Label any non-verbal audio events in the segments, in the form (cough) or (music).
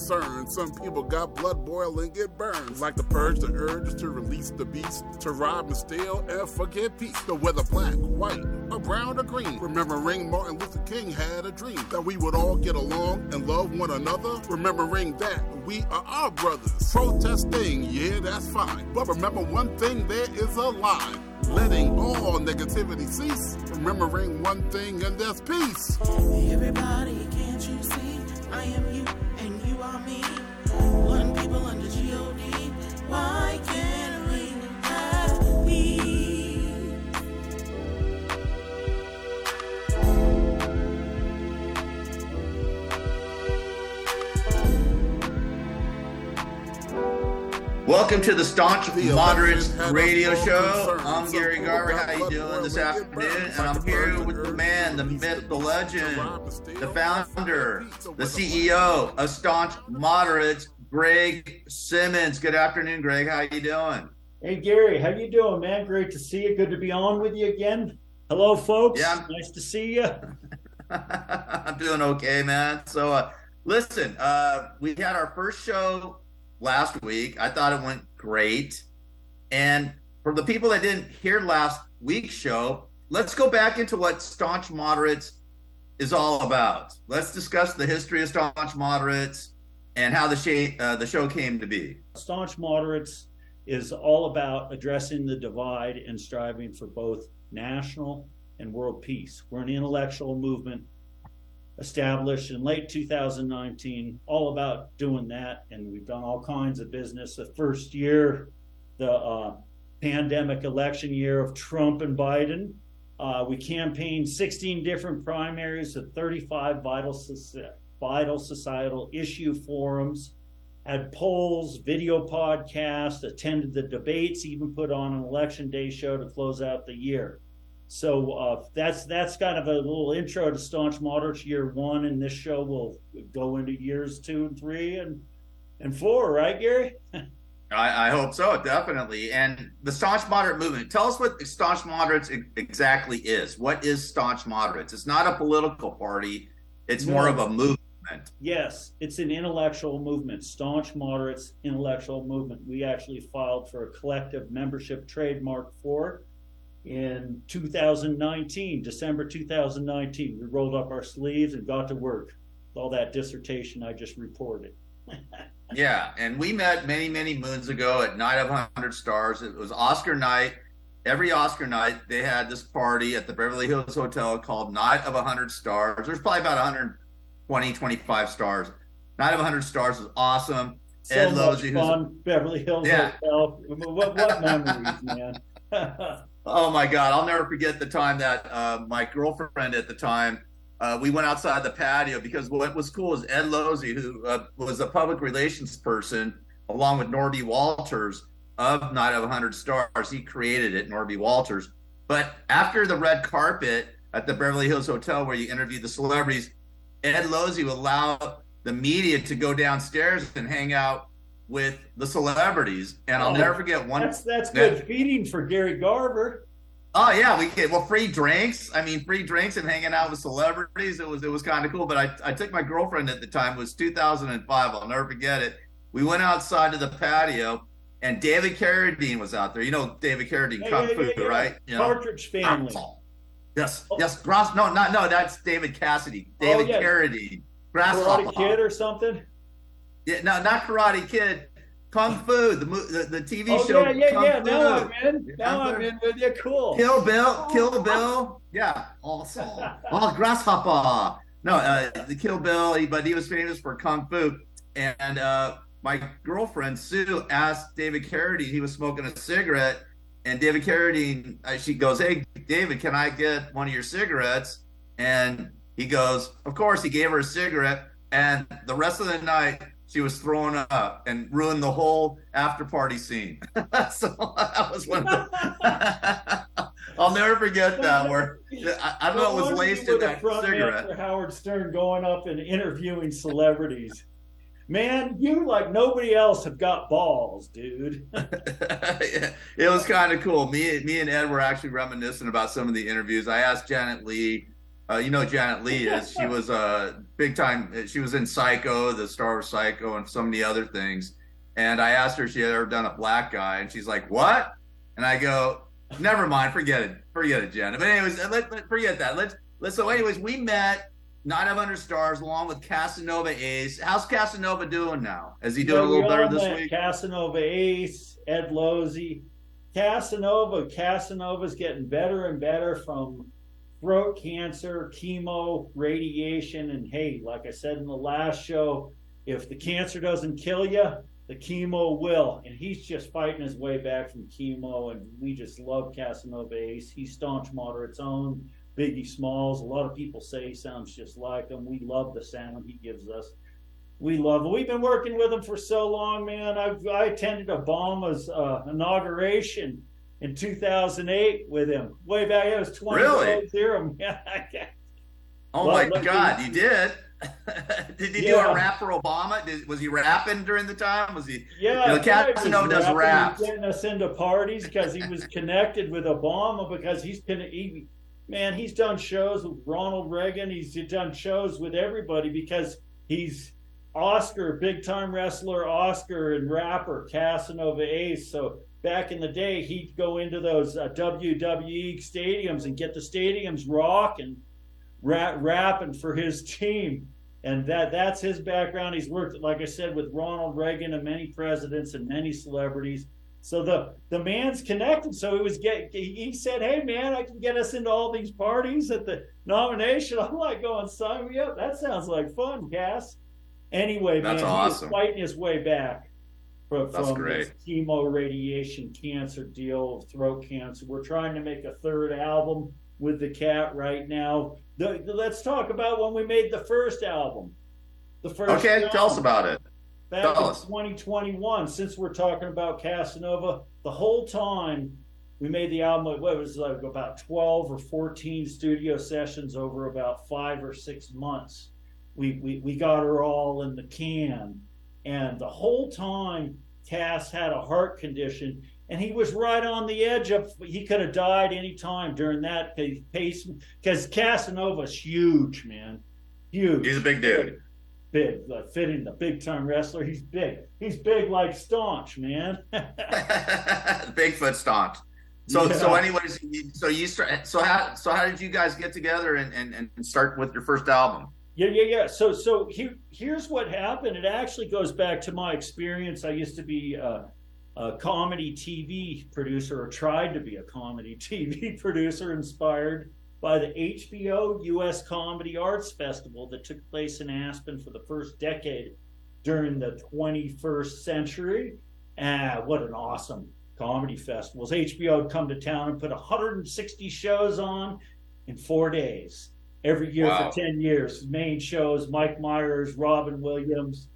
Concerned. Some people got blood boiling, it burns. Like the purge, the urge to release the beast, to rob and steal and forget peace. The whether black, white, or brown or green. Remembering Martin Luther King had a dream that we would all get along and love one another. Remembering that we are our brothers. Protesting, yeah, that's fine. But remember one thing, there is a line. Letting all negativity cease. Remembering one thing, and that's peace. Everybody, can't you see? I am you Welcome to the Staunch The Moderates Radio Show. I'm Gary people Garver. got How you doing this afternoon? And I'm here with the man, the release myth, the legend, to rob and steal the founder, the CEO of Staunch Moderates, Greg Simmons. Good afternoon, Greg. How you doing? Hey Gary, how you doing, man? Great to see you. Good to be on with you again. Hello, folks. Yeah. Nice to see you. (laughs) I'm doing okay, man. So, uh, listen, uh, we had our first show last week. I thought it went great. And for the people that didn't hear last week's show, let's go back into what Staunch Moderates is all about. Let's discuss the history of Staunch Moderates and how the, sh- uh, the show came to be. Staunch Moderates is all about addressing the divide and striving for both national and world peace. We're an intellectual movement established in late 2019, all about doing that. And we've done all kinds of business. The first year, the uh, pandemic election year of Trump and Biden, uh, we campaigned 16 different primaries at 35 vital, soci- vital societal issue forums, had polls, video podcasts, attended the debates, even put on an election day show to close out the year. So uh, that's that's kind of a little intro to Staunch Moderates Year One, and this show will go into years two and three and and four, right, Gary? I, I hope so, definitely. And the staunch moderate movement. Tell us what staunch moderates exactly is. What is staunch moderates? It's not a political party. It's more of a movement. Yes, it's an intellectual movement, staunch moderates intellectual movement. We actually filed for a collective membership trademark for it in 2019, December 2019. We rolled up our sleeves and got to work. with All that dissertation I just reported. (laughs) Yeah, and we met many, many moons ago at Night of 100 Stars. It was Oscar night. Every Oscar night, they had this party at the Beverly Hills Hotel called Night of 100 Stars. There's probably about 120, 25 stars. Night of 100 Stars was awesome. So Ed Losey, who's- fun, Beverly Hills Yeah. Hotel. What, what memories, man? (laughs) Oh my God, I'll never forget the time that uh, my girlfriend at the time, uh, we went outside the patio because what was cool is Ed Losey, who uh, was a public relations person, along with Norby Walters of Night of 100 Stars. He created it, Norby Walters. But after the red carpet at the Beverly Hills Hotel, where you interview the celebrities, Ed Losey would allow the media to go downstairs and hang out with the celebrities. And I'll Oh, never forget one. that's that's good feeding for Gary Garver. Oh yeah, we get well free drinks. I mean, free drinks and hanging out with celebrities. It was it was kind of cool. But I I took my girlfriend at the time. It was 2005. I'll never forget it. We went outside to the patio, and David Carradine was out there. You know David Carradine, Yeah, Kung yeah, Fu, yeah. right? You know? Partridge Family. Yes, Oh. yes. Grass. No, not no. That's David Cassidy. David yeah. Carradine. Karate Grasshopper. Kid or something. Yeah, no, not Karate Kid. Kung Fu, the mo- the, the TV Oh show. yeah, yeah, Kung yeah. Fu. Now I'm in. Now Kung I'm in with you. Cool. Kill Bill, Kill Bill. Yeah, awesome. Oh, Grasshopper. No, uh, the Kill Bill, he, but he was famous for Kung Fu. And uh, my girlfriend Sue asked David Carradine. He was smoking a cigarette, and David Carradine. Uh, she goes, "Hey, David, can I get one of your cigarettes?" And he goes, "Of course." He gave her a cigarette, and the rest of the night she was throwing up and ruined the whole after party scene. (laughs) so that was one. Of the, (laughs) I'll never forget that. Where I, I don't know, it was in that cigarette. Howard Stern going up and interviewing celebrities. Man, you like nobody else have got balls, dude. (laughs) (laughs) it was kind of cool. Me, me and Ed were actually reminiscing about some of the interviews. I asked Janet Leigh. uh, you know Janet Leigh is. She was a uh, big time. She was in Psycho, the star of Psycho, and so many other things. And I asked her if she had ever done a black guy, and she's like, "What?" And I go, "Never mind, forget it, forget it, Janet." But anyways, let, let forget that. Let's let's. So anyways, we met Night of Under Stars along with Casanova Ace. How's Casanova doing now? Is he doing yeah, a little better this week? Casanova Ace, Ed Losey, Casanova. Casanova's getting better and better from throat cancer, chemo, radiation, and hey, like I said in the last show, if the cancer doesn't kill you, the chemo will. And he's just fighting his way back from chemo, and we just love Casanova Ace. He's staunch moderate's own. Biggie Smalls. A lot of people say he sounds just like him. We love the sound he gives us. We love him. We've been working with him for so long, man. I, I attended Obama's uh, inauguration in 2008 with him. Way back, it was 20 really? zero. (laughs) oh well, my God, you did. (laughs) did he yeah. do a rap for Obama? Did, was he rapping during the time? Was he? Yeah, you know, Casanova does rap. Getting us into parties because he was connected with Obama because he's been he, man, he's done shows with Ronald Reagan. He's done shows with everybody because he's Oscar, big time wrestler, Oscar and rapper Casanova Ace. So back in the day, he'd go into those uh, WWE stadiums and get the stadiums rocking, rap, rapping for his (laughs) team. And that that's his background. He's worked, like I said, with Ronald Reagan and many presidents and many celebrities. So the the man's connected. So he was get he said, "Hey man, I can get us into all these parties at the nomination." (laughs) I'm like going, "Sign me up! That sounds like fun, Cass." Anyway, that's man, awesome. he's fighting his way back from, That's from this chemo radiation cancer deal, of throat cancer. We're trying to make a third album with the cat right now. The, the, let's talk about when we made the first album. The first. Okay, album. tell us about it. Back tell in 2021, since we're talking about Casanova, the whole time we made the album. What was like about 12 or 14 studio sessions over about five or six months. We we, we got her all in the can and the whole time, Cass had a heart condition, and he was right on the edge of he could have died any time during that pace because Casanova's huge, man, huge. He's a big dude. Big, like fitting the big time wrestler. He's big. He's big like staunch, man. (laughs) Bigfoot staunch. So yeah. so anyways, so you so how so how did you guys get together and, and, and start with your first album? Yeah, yeah, yeah. So, so here, here's what happened. It actually goes back to my experience. I used to be a, a comedy TV producer, or tried to be a comedy (laughs) TV producer, inspired by the HBO U.S. Comedy Arts Festival that took place in Aspen for the first decade during the 21st century. Ah, what an awesome comedy festivals. HBO would come to town and put 160 shows on in four days every year wow. for 10 years. Main shows, Mike Myers, Robin Williams.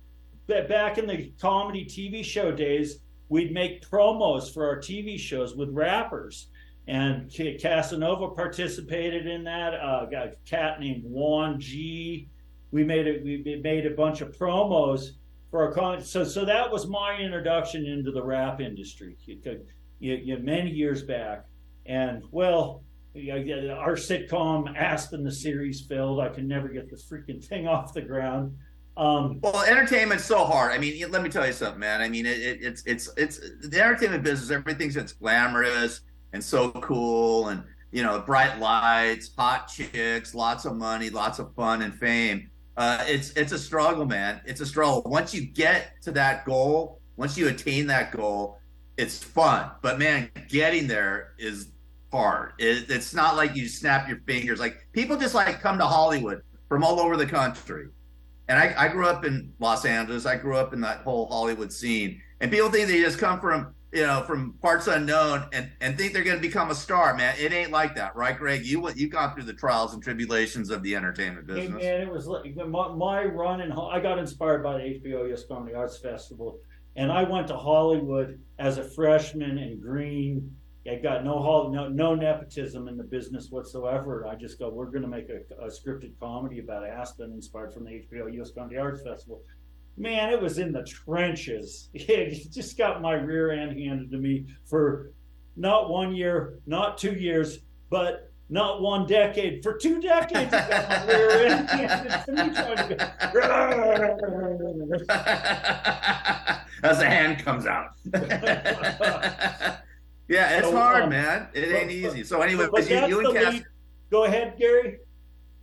Back in the comedy TV show days, we'd make promos for our TV shows with rappers. And Casanova participated in that. Uh, got a cat named Juan G. We made it. We made a bunch of promos for a comedy. So, so that was my introduction into the rap industry. You, you, you, many years back, and well, our sitcom Aspen the series failed. I can never get the freaking thing off the ground. Um, well, entertainment's so hard. I mean, let me tell you something, man. I mean, it, it, it's it's it's the entertainment business. Everything's it's glamorous and so cool, and you know, bright lights, hot chicks, lots of money, lots of fun and fame. Uh, it's it's a struggle, man. It's a struggle. Once you get to that goal, once you attain that goal, it's fun. But man, getting there is hard. It, it's not like you snap your fingers. Like people just like come to Hollywood from all over the country. and I, I grew up in Los Angeles. I grew up in that whole Hollywood scene, and people think they just come from you know from parts unknown and and think they're going to become a star. Man, it ain't like that, right, Greg? You you gone through the trials and tribulations of the entertainment business. Hey, man, it was like my, my run in. Ho- I got inspired by the HBO US Comedy Arts Festival, and I went to Hollywood as a freshman in green. I got no no no nepotism in the business whatsoever. I just go, we're going to make a, a scripted comedy about Aspen, inspired from the HBO US Comedy Arts Festival. Man, it was in the trenches. (laughs) It just got my rear end handed to me for not one year, not two years, but not one decade. For two decades, it got my rear (laughs) end handed to me. Trying to go, (laughs) As the hand comes out. yeah, it's So, hard, um, man. It but- ain't easy. So, anyway, but you, you and Cass. lead. Go ahead, Gary.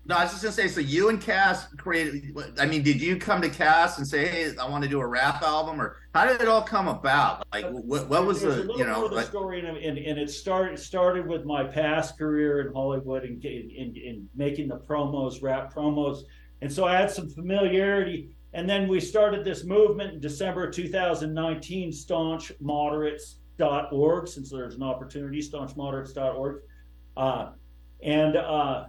No, I was just gonna say. So you and Cass created. I mean, did you come to Cass and say, "Hey, I want to do a rap album," or how did it all come about? Like, what, what was There's the, you know, the like, story, and, and, and it started started with my past career in Hollywood and in, in, in making the promos, rap promos, and so I had some familiarity. And then we started this movement in December 2019, staunchmoderates.org, since there's an opportunity, staunchmoderates.org. Uh, and uh,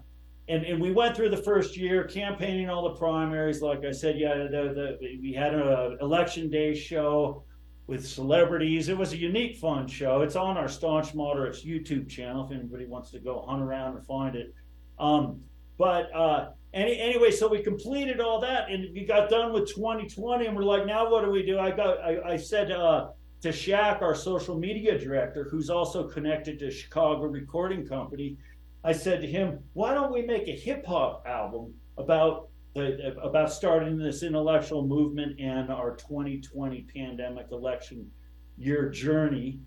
and and we went through the first year campaigning all the primaries. Like I said, yeah, the, the, we had an election day show with celebrities. It was a unique, fun show. It's on our Staunch Moderates YouTube channel if anybody wants to go hunt around and find it. Um, but uh, any, anyway, so we completed all that and we got done with 2020, and we're like, now what do we do? I got, I, I said uh, to Shaq, our social media director, who's also connected to Chicago Recording Company. I said to him, "Why don't we make a hip hop album about the, about starting this intellectual movement and our 2020 pandemic election year journey?"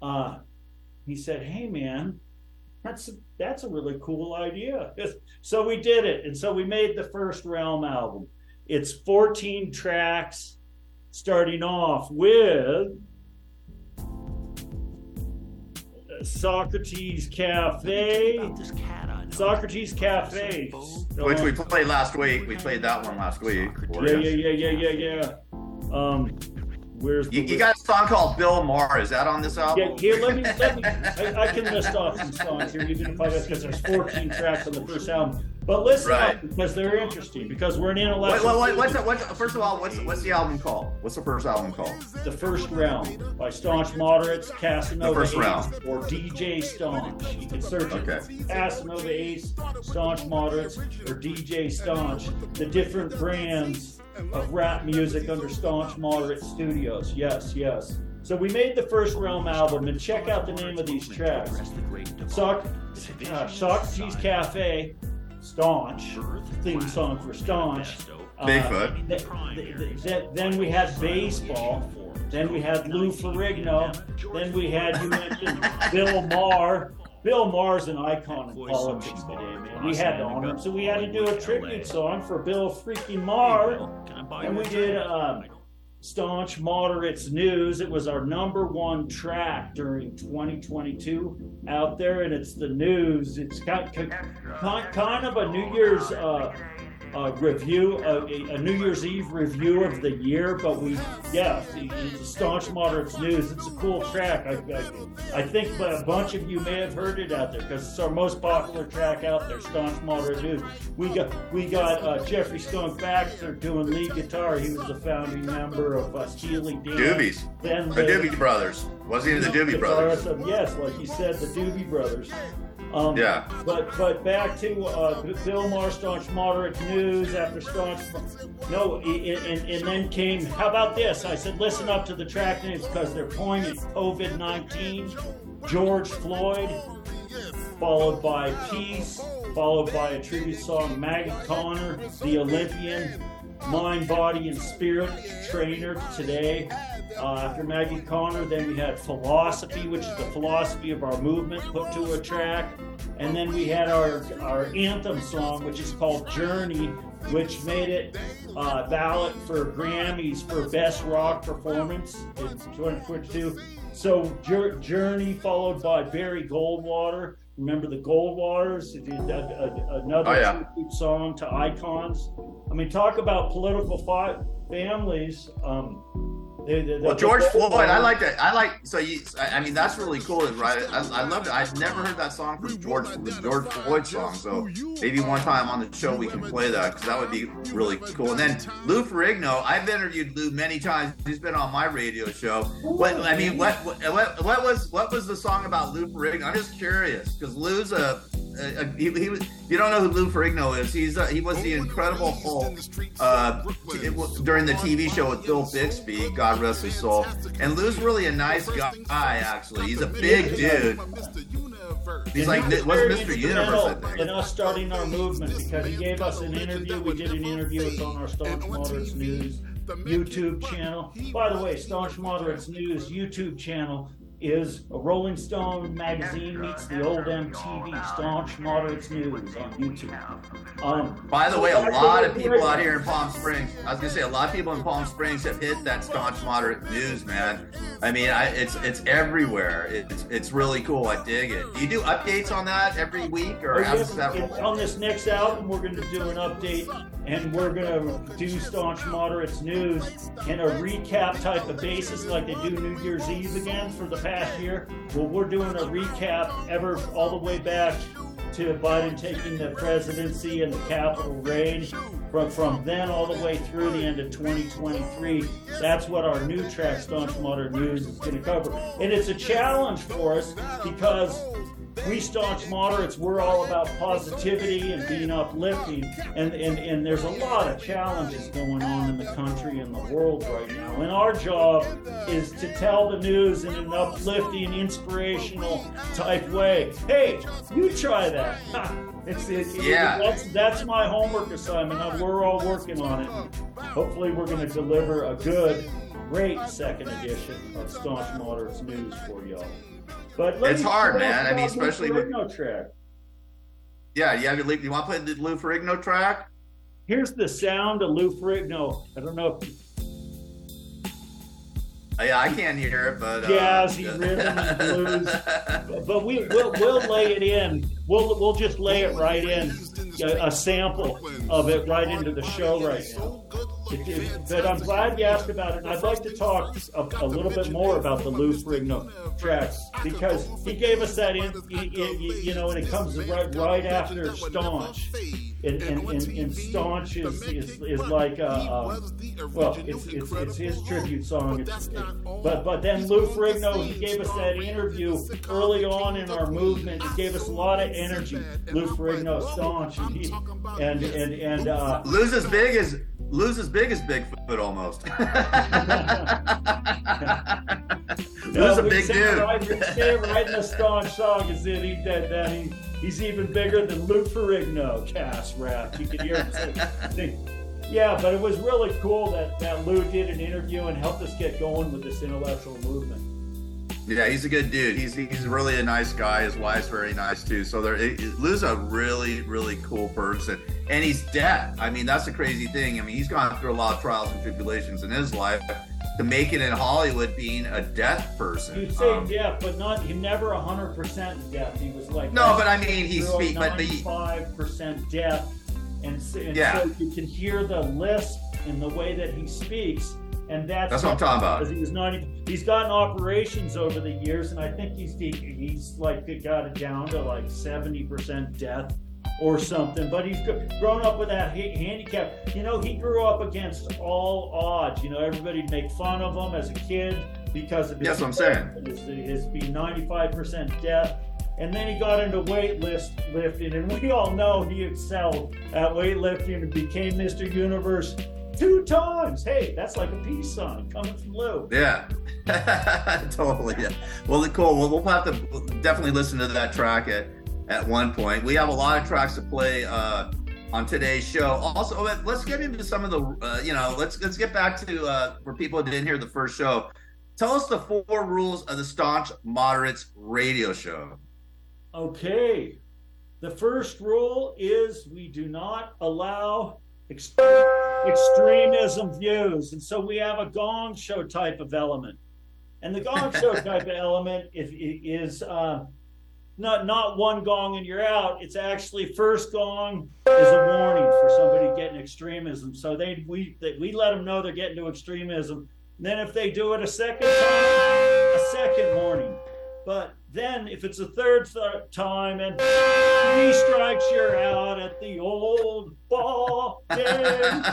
Uh, he said, "Hey, man, that's that's a really cool idea." (laughs) so we did it, and so we made the first Realm album. It's 14 tracks, starting off with Socrates Cafe. Socrates Cafe. which we played last week? We played that one last week. Yeah, yeah, yeah, yeah, yeah, yeah. Um, where's the You, you got a song called Bill Maher. Is that on this album? Yeah, here, let me, let me (laughs) I, I can list off some songs here, even if I because there's 14 tracks on the first album. But listen Right. up because they're interesting because we're an Wait, intellectual. wait, wait, what's, the, what's first of all, what's what's the album called? What's the first album called? The First Round by Staunch Moderates, Casanova The First Ace, Round. or DJ Staunch. You can search Okay. it. Casanova Ace, Staunch Moderates, or DJ Staunch. The different brands of rap music under Staunch Moderate Studios. Yes, yes. So we made the First Realm album, and check out the name of these tracks. Soc- uh, Socrates Cafe, Staunch, theme song for Staunch. Uh, Bigfoot. th- th- th- th- then we had baseball. Then we had Lou Ferrigno. Then we had you mentioned Bill Maher. Bill Maher's an icon in politics today, man. We had to honor him, so we had to do a tribute song for Bill freaking Maher. And we did um, Staunch Moderates News. It was our number one track during 2022 out there, and it's the news. It's kind, kind, kind of a New Year's uh, uh, review, a, a New Year's Eve review of the year. But we, yeah, the, the Staunch Moderates News. It's a cool track. I, I, I think a bunch of you may have heard it out there because it's our most popular track out there. Staunch Moderate News. We got we got uh, Jeffrey Skunk Baxter doing lead guitar. He was the founding member of uh, Steely Dan. Doobies. Then The Doobie Brothers. Was he the Doobie Brothers? Of- yes, like you said, the Doobie Brothers. Um, Yeah. But but back to uh, Bill Maher, staunch moderate news after staunch. No, and, and then came. How about this? I said, listen up to the track names because they're poignant. COVID nineteen, George Floyd, followed by Peace, followed by a tribute song, Maggie Connor, the Olympian, Mind, Body, and Spirit trainer today. Uh, after Maggie Connor, then we had Philosophy, which is the philosophy of our movement, put to a track. And then we had our, our anthem song, which is called Journey, which made it uh, ballot for Grammys for Best Rock Performance in 2022. So Journey, followed by Barry Goldwater, Remember the Goldwaters? Another Oh, yeah. song to icons. I mean, talk about political fi- families. Um, they, they, Well, George Floyd, I like that. I like so you. I mean, that's really cool, right? I, I love it. I've never heard that song from George George Floyd song. So maybe one time on the show we can play that because that would be really cool. And then Lou Ferrigno, I've interviewed Lou many times. He's been on my radio show. What I mean, what what what, what was what was the song about Lou Ferrigno? I'm just curious because Lou's a, a, a he, he was. You don't know who Lou Ferrigno is? He's uh he was the Incredible Hulk uh, it was during the TV show with Bill Bixby. God rest his soul. And Lou's really a nice guy. Actually, he's a big dude. He's like And he was very Mr. Universe, I instrumental in think. us starting our movement because he gave us an interview. We did an interview. It's on our Staunch Moderates News YouTube channel. By the way, Staunch Moderates News YouTube channel is a Rolling Stone magazine meets the old MTV Staunch Moderates News on YouTube. Um, By the so way, a lot of people out here in Palm Springs. I was gonna say a lot of people in Palm Springs have hit that staunch moderate news, man. I mean, I, it's it's everywhere. It's it's really cool. I dig it. Do you do updates on that every week, or Oh, how yes, does that roll? on this next album, we're going to do an update, and we're going to do Staunch Moderates news in a recap type of basis, like they do New Year's Eve again for the Well, we're doing a recap ever all the way back to Biden taking the presidency and the Capitol raid. From, from then all the way through the end of 2023, that's what our new track, Staunch Moderate News, is going to cover. And it's a challenge for us because we staunch moderates we're all about positivity and being uplifting. And, and and there's a lot of challenges going on in the country and the world right now. And our job is to tell the news in an uplifting inspirational type way. Hey you try that. (laughs) It's, it, it- Yeah. that's that's my homework assignment. We're all working on it. Hopefully we're going to deliver a good great second edition of staunch moderates news for y'all but let It's me hard, man. I mean, especially with- Ferrigno track. Yeah, you have your you want to play the Lou Ferrigno track? Here's the sound of Lou Ferrigno. I don't know if Uh, Yeah, I can't hear it, but uh, Jazzy (laughs) rhythm and blues. but we we'll, we'll lay it in. We'll we'll just lay it right in, a, a sample of it right into the show right now. But I'm glad you asked about it. I'd like to talk a, a little bit more about the Lou Ferrigno tracks because he gave us that in, you know, and it comes right right after Staunch. And, and, and, and Staunch is, is, is like uh, well, it's, it's, it's his tribute song. It's, it, but but then Lou Ferrigno, he gave us that interview early on in our movement. He gave us a lot of energy. Lou Ferrigno, Staunch, and he, and and and uh, Lou's as big as Lou's as big as Bigfoot almost. (laughs) Lou's a big dude. Right, we say it right in the Staunch song is that he that, that he, he's even bigger than Lou Ferrigno cast rap. You can hear him say, sing. Yeah, but it was really cool that, that Lou did an interview and helped us get going with this intellectual movement. Yeah, he's a good dude. He's he's really a nice guy. His wife's very nice too. So there, Lou's a really really cool person, and he's deaf. I mean, that's the crazy thing. I mean, he's gone through a lot of trials and tribulations in his life to make it in Hollywood, being a deaf person. You'd say Um, deaf, but not he never hundred percent deaf. He was like No, but I mean, he speak- but the- ninety-five percent deaf, and, and Yeah. so you can hear the lisp in the way that he speaks, and that's That's what I'm talking about. Because he was ninety, he's gotten operations over the years, and I think he's he, he's like got it down to like seventy percent death Or something, but he's grown up with that ha- handicap. You know, he grew up against all odds. You know, everybody'd make fun of him as a kid because of his That's what I'm saying. his, his being 95% deaf. And then he got into weightlist lifting, and we all know he excelled at weightlifting and became Mr. Universe two times. Hey, that's like a peace sign coming from Lou. Yeah, (laughs) totally. Yeah. Well, cool. Well, we'll have to definitely listen to that track at at one point. We have a lot of tracks to play uh, on today's show. Also, let- let's get into some of the uh, you know let's let's get back to uh, for people who didn't hear the first show. Tell us the four rules of the Staunch Moderates radio show. Okay. The first rule is we do not allow extremism views. And so we have a gong show type of element. And the gong show (laughs) type of element is, is uh, not not one gong and you're out. It's actually first gong is a warning for somebody getting extremism. So they we they, we let them know they're getting to extremism. And then if they do it a second time, a second warning. But then if it's a third th- time and three strikes, you're out at the old ball game. (laughs)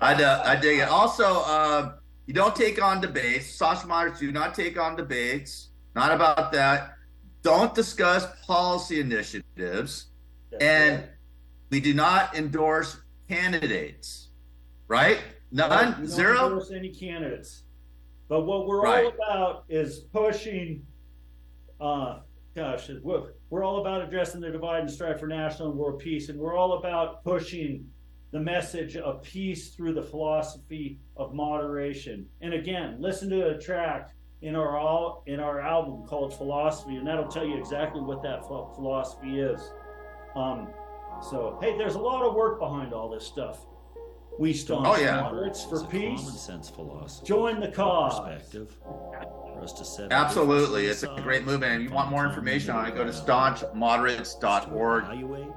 I, uh, I dig it. Also, uh, you don't take on debates. Moderates do not take on debates. Not about that. Don't discuss policy initiatives. and we do not endorse candidates. Right? None? We don't Zero? endorse any candidates. But what we're Right. all about is pushing. Uh, gosh, we're, we're all about addressing the divide and strive for national and world peace, and we're all about pushing the message of peace through the philosophy of moderation. And again, listen to a track in our all in our album called Philosophy, and that'll tell you exactly what that ph- philosophy is. Um, so hey, there's a lot of work behind all this stuff. We staunch Oh, yeah. moderates for It's a common peace. sense philosophy. Join the cause. Perspective for us to set Absolutely. It's a great movement. And you want more information on it, go to staunchmoderates.org.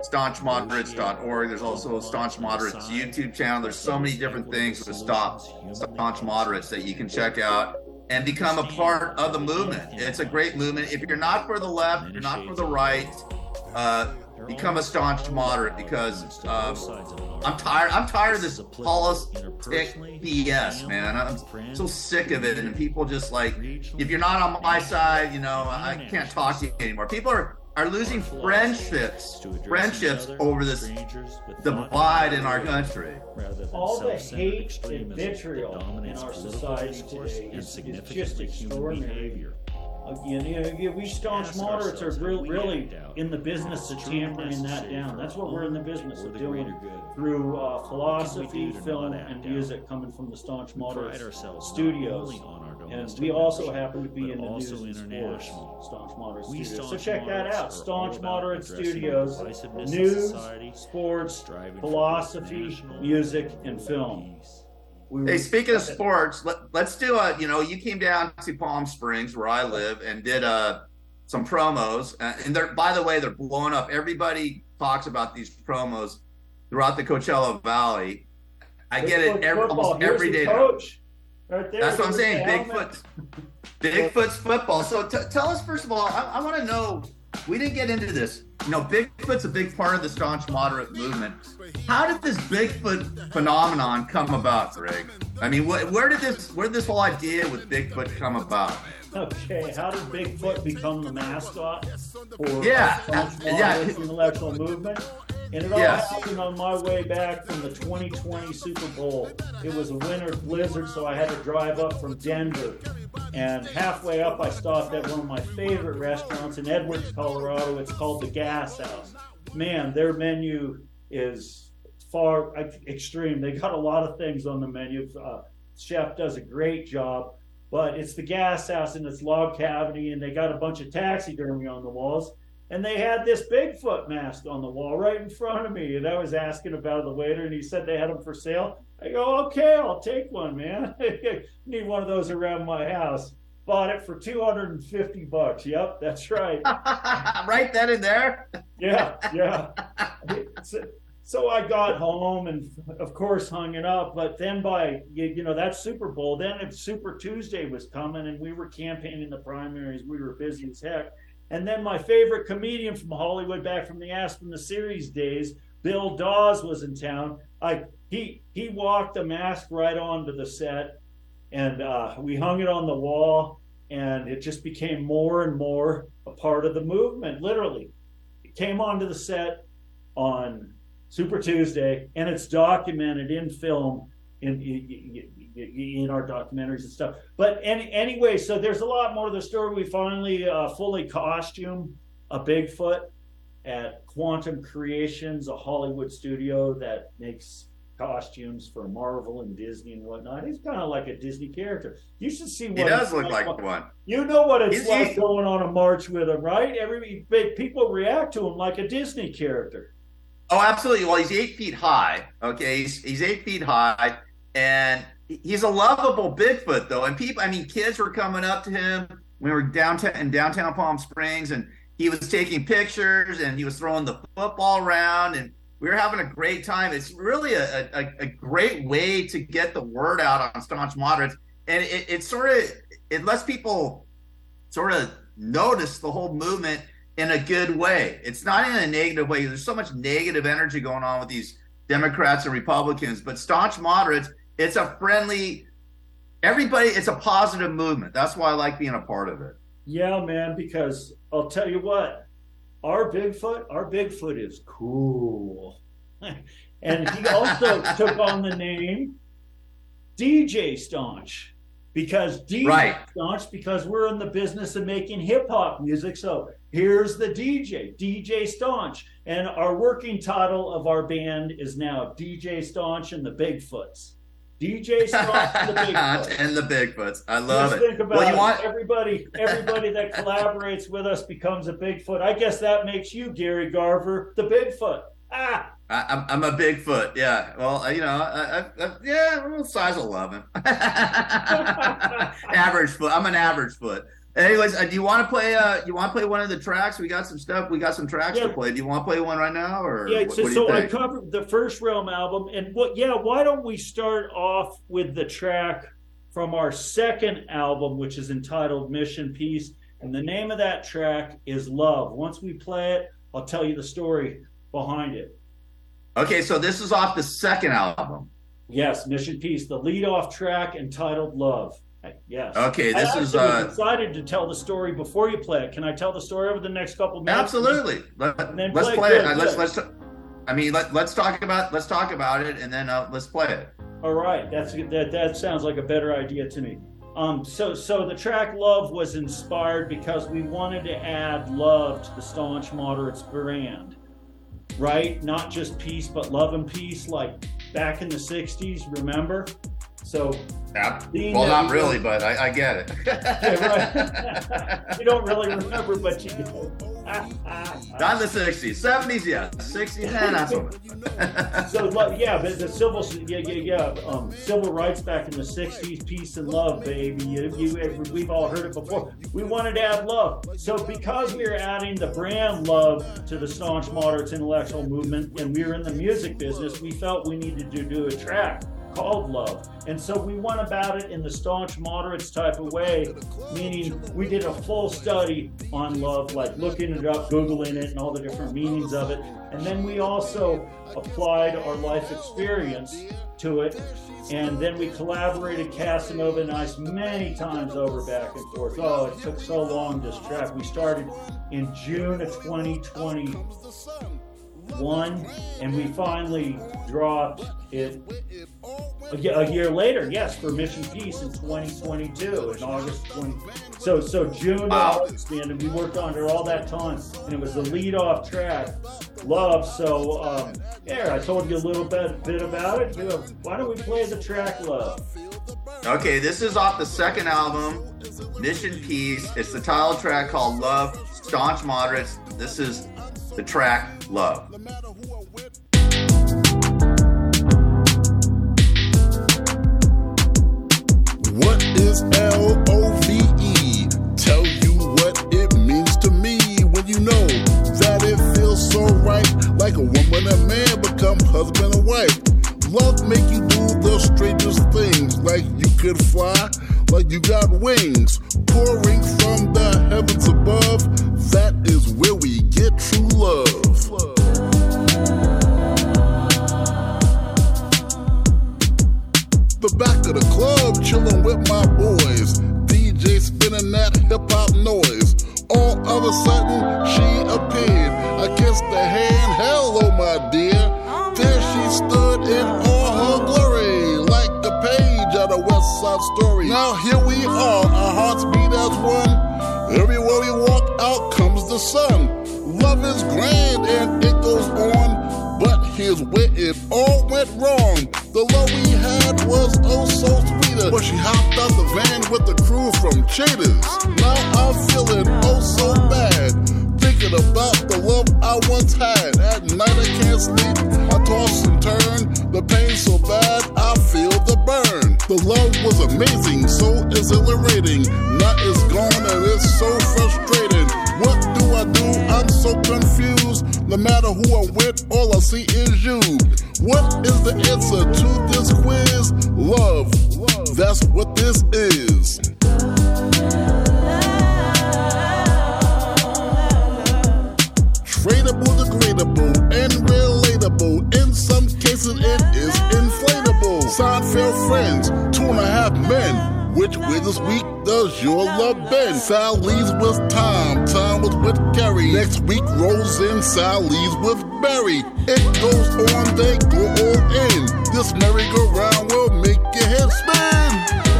staunchmoderates.org. There's also a Staunch Moderates YouTube channel. There's so many different things with Stop Staunch Moderates that you can check out and become a part of the movement. It's a great movement. If you're not for the left, you're not for the right, uh, become a staunch moderate because um, I'm tired. I'm tired of this politic BS, man. I'm so sick of it. And people just like, if you're not on my side, you know, I can't talk to you anymore. People are are losing friendships, friendships over this divide in our country. All the hate and vitriol in our society today is, is just extraordinary. Uh, you know, you- we staunch moderates are real, really in the business of tampering that down. That's what we're in the business of doing through uh, philosophy, film, and music coming from the staunch moderates studios. And we also happen to be in the news and sports staunch moderate We studios. So check that out, staunch moderate studios, the divisiveness of news, society, sports, philosophy, music, and film. We Hey, speaking of sports, let, let's do a. You know, you came down to Palm Springs where I live and did uh, some promos, uh, and they're by the way they're blowing up. Everybody talks about these promos throughout the Coachella Valley. I get it every, almost Here's every day. Coach. Right there. That's what I'm saying. Bigfoot, Bigfoot's football. So t- tell us first of all. I, I want to know. We didn't get into this. You know, Bigfoot's a big part of the staunch moderate movement. How did this Bigfoot phenomenon come about, Greg? I mean, wh- where did this where did this whole idea with Bigfoot come about? Okay, how did Bigfoot become the mascot for Yeah, yeah. intellectual movement? And it all happened on my way back from the 2020 Super Bowl. It was a winter blizzard, so I had to drive up from Denver. And halfway up, I stopped at one of my favorite restaurants in Edwards, Colorado. It's called the Gas House. Man, their menu is far extreme. They got a lot of things on the menu. Uh, chef does a great job, but it's the gas house and it's log cavity, and they got a bunch of taxidermy on the walls. And they had this Bigfoot mask on the wall right in front of me. And I was asking about the waiter, and he said they had them for sale. I go, okay, I'll take one, man. (laughs) Need one of those around my house. Bought it for 250 bucks. Yep, that's right. (laughs) right then and there. Yeah, yeah. So, so I got home and, of course, hung it up. But then by you, you know that Super Bowl, then if Super Tuesday was coming, and we were campaigning the primaries, we were busy as heck. And then my favorite comedian from Hollywood, back from the Aspen the Series days, Bill Dawes, was in town. I he he walked the mask right onto the set, and uh, we hung it on the wall, and it just became more and more a part of the movement. Literally, it came onto the set on Super Tuesday, and it's documented in film in in, in our documentaries and stuff. But any, anyway, so there's a lot more to the story. We finally uh, fully costume a Bigfoot at Quantum Creations, a Hollywood studio that makes costumes for Marvel and Disney and whatnot. He's kind of like a Disney character. You should see what He does look like one. You know what it's He's- like he- going on a march with him, right? Every people react to him like a Disney character. Oh, absolutely. Well, he's eight feet high. Okay, he's, he's eight feet high, and he's a lovable Bigfoot, though. And people, I mean, kids were coming up to him. When we were downtown in downtown Palm Springs, and he was taking pictures and he was throwing the football around, and we were having a great time. It's really a, a, a great way to get the word out on staunch moderates, and it, it sort of it lets people sort of notice the whole movement in a good way. It's not in a negative way. There's so much negative energy going on with these Democrats and Republicans, but staunch moderates, it's a friendly, everybody, it's a positive movement. That's why I like being a part of it. Yeah, man, because I'll tell you what, our Bigfoot, our Bigfoot is cool. (laughs) and he also (laughs) took on the name DJ Staunch because DJ Right. Staunch because we're in the business of making hip hop music. So here's the DJ, DJ Staunch. And our working title of our band is now DJ Staunch and the Bigfoots. DJ Staunch and the Bigfoots. (laughs) and the Bigfoots. I love Just it. think about well, you it. want everybody. (laughs) Everybody that collaborates with us becomes a Bigfoot. I guess that makes you, Gary Garver, the Bigfoot. Ah, I, I'm, I'm a Bigfoot. Yeah. Well, you know, I, I, I, yeah, size 11. (laughs) average foot. I'm an average foot. Anyways, uh, do you want to play? Uh, you want to play one of the tracks? We got some stuff. We got some tracks Yeah. to play. Do you want to play one right now, or yeah. what, So, what so I covered the first Realm album, and what? Yeah. Why don't we start off with the track from our second album, which is entitled Mission Peace, and the name of that track is Love. Once we play it, I'll tell you the story behind it. okay, so this is off the second album. Yes, Mission Peace, the lead-off track entitled Love. Yes. Okay, this is uh, was excited to tell the story before you play it. Can I tell the story over the next couple minutes? absolutely. Let, us play play, good, it. Uh, Let's good. let's. I mean, let, let's talk about let's talk about it, and then uh, let's play it. All right, that's that. That sounds like a better idea to me. Um, so so the track "Love" was inspired because we wanted to add love to the staunch moderates brand, right? Not just peace, but love and peace, like back in the '60s. Remember? So Yeah. Well, not really, but I, I get it. (laughs) Yeah, right. (laughs) you don't really remember, but you do. Not in the 60s. 70s, yeah. 60s, eh, not so like, (laughs) yeah, but the civil yeah yeah yeah um, civil rights back in the '60s, peace and love, baby. You, you we've all heard it before. We wanted to add love, so because we are adding the brand love to the staunch moderates intellectual movement, and we are in the music business, we felt we needed to do a track called love. And so we went about it in the staunch moderates type of way meaning we did a full study on love like looking it up googling it and all the different meanings of it. And then we also applied our life experience to it. And then we collaborated casanova and ice many times over back and forth. Oh it took so long this track. We started in june of 2020 one, and we finally dropped it a, a year later. Yes, for Mission Peace in 2022 in August 20. So so June, Wow. August, man, and we worked on it all that time, and it was the lead-off track, Love. So um, yeah, I told you a little bit bit about it. You know, why don't we play the track Love? Okay, this is off the second album, Mission Peace. It's the title track called Love, Staunch Moderates. This is the track Love. What is L O V E? Tell you what it means to me when you know that it feels so right. Like a woman and man become husband and wife. Love make you do the strangest things, like you could fly, like you got wings, pouring from the heavens above. That is where we get true love. the back of the club, chilling with my boys. DJ spinning that hip hop noise. All of a sudden, she appeared. I kissed her hand, hello, my dear. Here we are, our hearts beat as one. Everywhere we walk out comes the sun. Love is grand and it goes on. But here's where it all went wrong. The love we had was oh so sweeter. But she hopped out the van with the crew from Cheaters. Now I'm feeling oh so bad. Thinking about the love I once had. At night I can't sleep. I toss and turn. The so bad I feel the burn. The love was amazing, so exhilarating. Now it's gone and it's so frustrating. What do I do? I'm so confused. No matter who I'm with, all I see is you. What is the answer to this quiz? Love. That's what this is. Tradable, degradable, and real in some cases, it is inflatable. Seinfeld friends, two and a half men. Which way this week does your love bend? Sal leaves with Tom, Tom was with Gary. Next week rolls in, Sal leaves with Barry. It goes on, they go all in. This merry-go-round will make your head spin.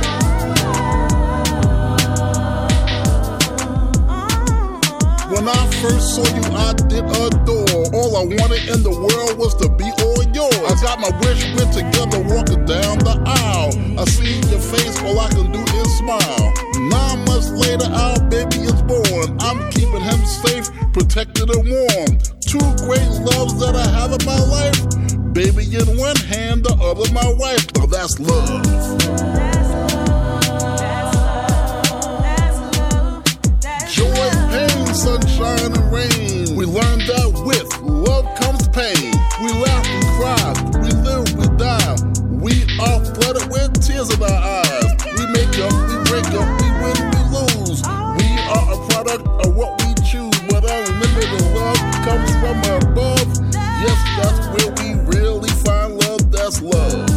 When I first saw you, I did adore. All I wanted in the world was to be all yours. I got my wish list together, walking down the aisle. I see your face, all I can do is smile. Nine months later, our baby is born. I'm keeping him safe, protected and warm. Two great loves that I have in my life. Baby in one hand, the other my wife. Oh, that's love. Joy, tears in our eyes. We make up, we break up, we win, we lose. We are a product of what we choose. But unlimited love comes from above. Yes, that's where we really find love. That's love.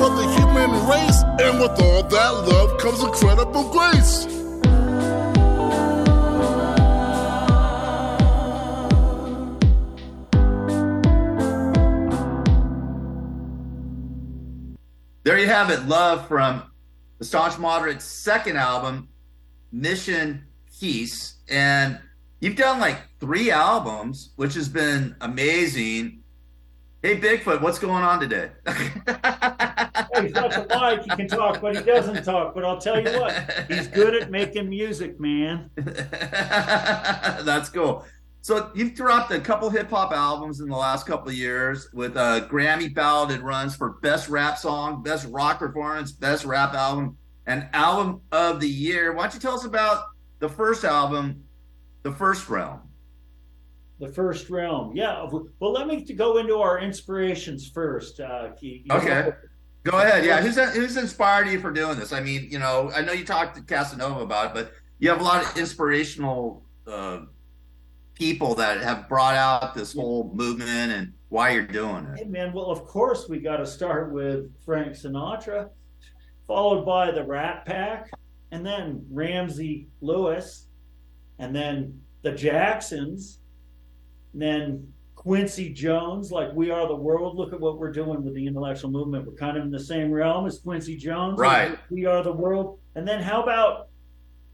For the human race, and with all that love comes incredible grace. There you have it, Love from the Staunch Moderate's second album, Mission Peace. And you've done like three albums, which has been amazing. Hey, Bigfoot, what's going on today? (laughs) He's the mic. He can talk, but he doesn't talk. But I'll tell you what, he's good at making music, man. (laughs) That's cool. So you've dropped a couple hip hop albums in the last couple of years with uh, Grammy balloted runs for best rap song, best rock performance, best rap album, and album of the year. Why don't you tell us about the first album, The First Realm? The first realm, yeah. Well, let me go into our inspirations first. Uh. You Okay. Go ahead. Yeah, who's who's inspired you for doing this? I mean, you know, I know you talked to Casanova about it, but you have a lot of inspirational uh, people that have brought out this whole movement and why you're doing Hey it. man, well of course we got to start with Frank Sinatra, followed by the Rat Pack, and then Ramsey Lewis, and then the Jacksons, and then Quincy Jones, like We Are the World. Look at what we're doing with the intellectual movement. We're kind of in the same realm as Quincy Jones. Right. We Are the World. And then how about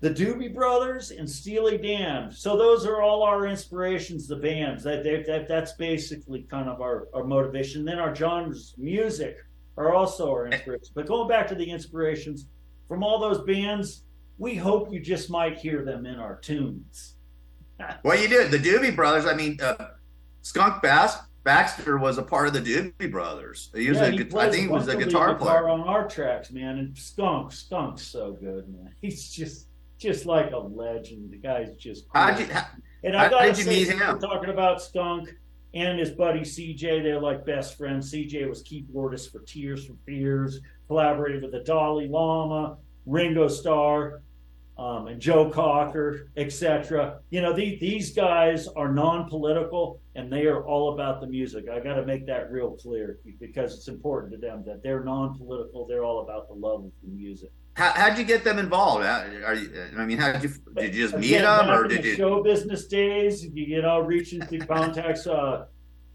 the Doobie Brothers and Steely Dan? So those are all our inspirations, the bands. That, they, that that's basically kind of our, our motivation. Then our genres, music, are also our inspirations. But going back to the inspirations from all those bands, we hope you just might hear them in our tunes. Well, you did. The Doobie Brothers. I mean, uh, Skunk Bass Baxter was a part of the Doobie Brothers. He was Yeah, a, he I think he was a guitar player. on our tracks, man. And Skunk, Skunk's so good, man. (laughs) He's just just like a legend. The guy's just cool. How'd you, how, and I gotta say, meet him? we're talking about Skunk and his buddy CJ, they're like best friends. CJ was keyboardist for Tears for Fears, collaborated with the Dalai Lama, Ringo Starr. Um, and Joe Cocker, etc. You know, the, these guys are non-political and they are all about the music. I got to make that real clear because it's important to them that they're non-political. They're all about the love of the music. How, how'd you get them involved? Are you? I mean, how did you? Did you just meet Again, them, or did the you? show business days? You, you know, reaching through contacts uh,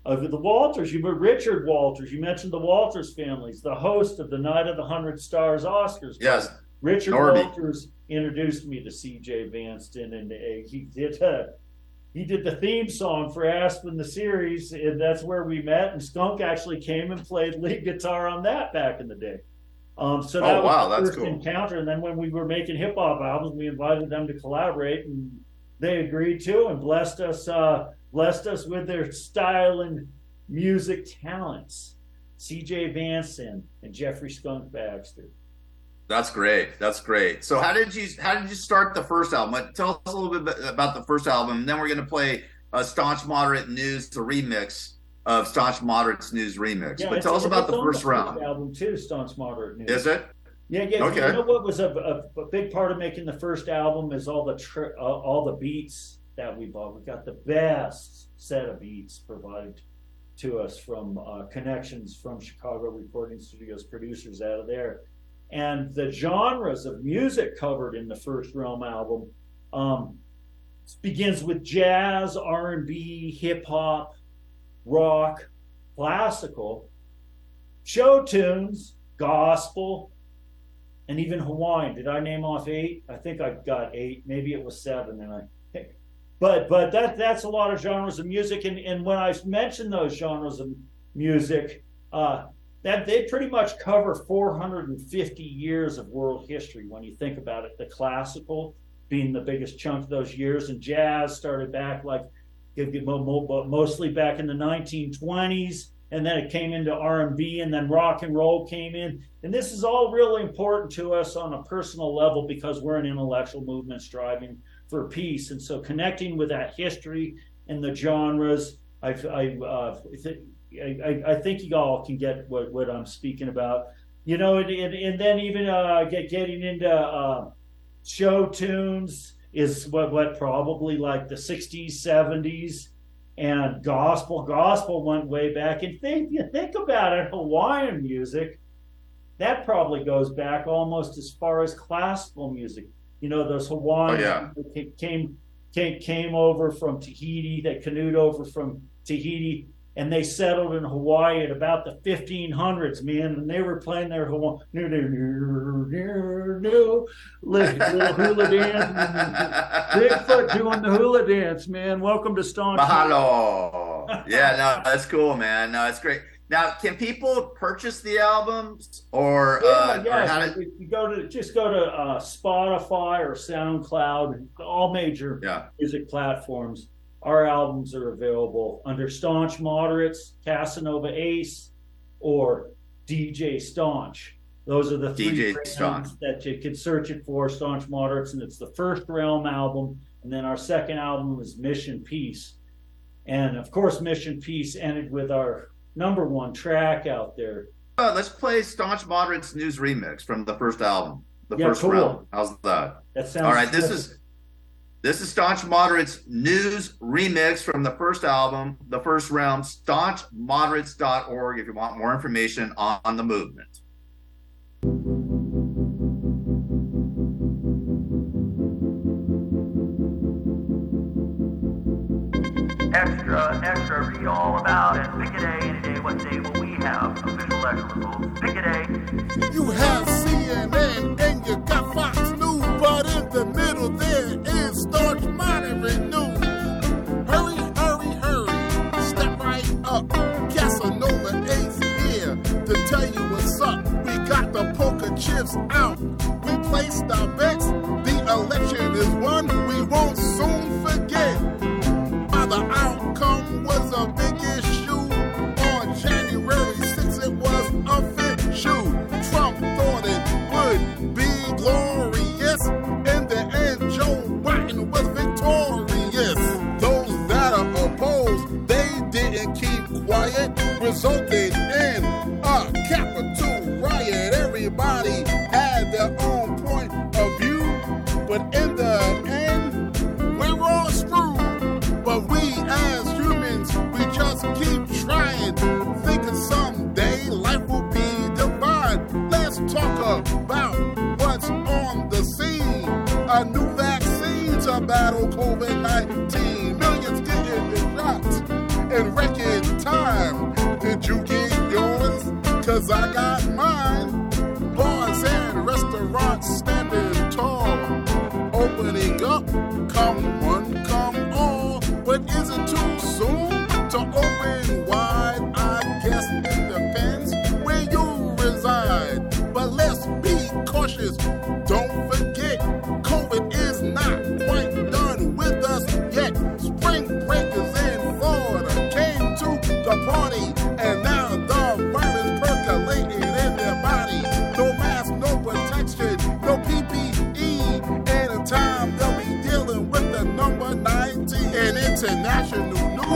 of the Walters. You were Richard Walters. You mentioned the Walters families, the host of the Night of the Hundred Stars Oscars. Yes. Richard Norby. Walters introduced me to C.J. Vanston, and uh, he did. Uh, he did the theme song for Aspen the series, and that's where we met. And Skunk actually came and played lead guitar on that back in the day. Um, so that Oh, was wow, the that's first cool. encounter. And then when we were making hip hop albums, we invited them to collaborate, and they agreed to and blessed us uh, blessed us with their style and music talents. C.J. Vanston and Jeffrey Skunk Baxter. That's great. That's great. So how did you how did you start the first album? Tell us a little bit about the first album. And then we're going to play a Staunch Moderate News, the remix of Staunch Moderate's News remix. Yeah, but tell us about the first round. album too, Staunch Moderate News. Is it? Yeah, yeah. Okay. You know what was a, a, a big part of making the first album is all the tr- uh, all the beats that we bought. We got the best set of beats provided to us from uh, connections from Chicago recording studios, producers out of there, and the genres of music covered in the first Realm album um, begins with jazz, R and B, hip hop, rock, classical, show tunes, gospel, and even Hawaiian. Did I name off eight? I think I got eight. Maybe it was seven, and I. But but that that's a lot of genres of music, and and when I mentioned those genres of music, uh, that they pretty much cover 450 years of world history when you think about it. The classical being the biggest chunk of those years, and jazz started back like mostly back in the 1920s and then it came into r&b and then rock and roll came in and this is all really important to us on a personal level because we're an intellectual movement striving for peace and so connecting with that history and the genres i, I, uh, I, I think you all can get what, what i'm speaking about. You know and, and, and then even uh, get, getting into uh, show tunes is what, what probably like the 60s 70s and gospel gospel went way back. And think you think about it hawaiian music that probably goes back almost as far as classical music. You know those Hawaiians Oh, yeah. came came came over from tahiti they canoed over from tahiti and they settled in Hawaii at about the 1500s, man, and they were playing their Hawaii, new, new, new, new, little, hula dance. (laughs) Bigfoot doing the hula dance, man. Welcome to Staunch. Mahalo. yeah, no, that's cool, man. No, it's great. Now, can people purchase the albums or, uh, yeah, or how yeah. You go to just go to uh, Spotify or SoundCloud, all major yeah. music platforms. Our albums are available under Staunch Moderates, Casanova Ace, or DJ Staunch. Those are the three DJ brands Staunch. that you could search it for, Staunch Moderates, and it's the first Realm album. And then our second album is Mission Peace. And of course, Mission Peace ended with our number one track out there. Uh, let's play Staunch Moderate's News remix from the first album, the Yeah, first cool. round. How's that? That sounds All right, this is this is Staunch Moderate's news remix from the first album, the first round, staunchmoderates.org if you want more information on the movement. Extra, extra, read all about it. Pick a day, any day, what day will we have official election results? Pick a day. You have CNN and you got Fox News, but in the middle there is Staunch Moderate News. Hurry, hurry, hurry, step right up. Casanova Ace here to tell you what's up. We got the poker chips out. We placed our bets. The election is won. We won't soon to battle COVID 19. Millions getting shots in record time. Did you get yours? Cause I got mine. Bars and restaurants standing tall. Opening up, come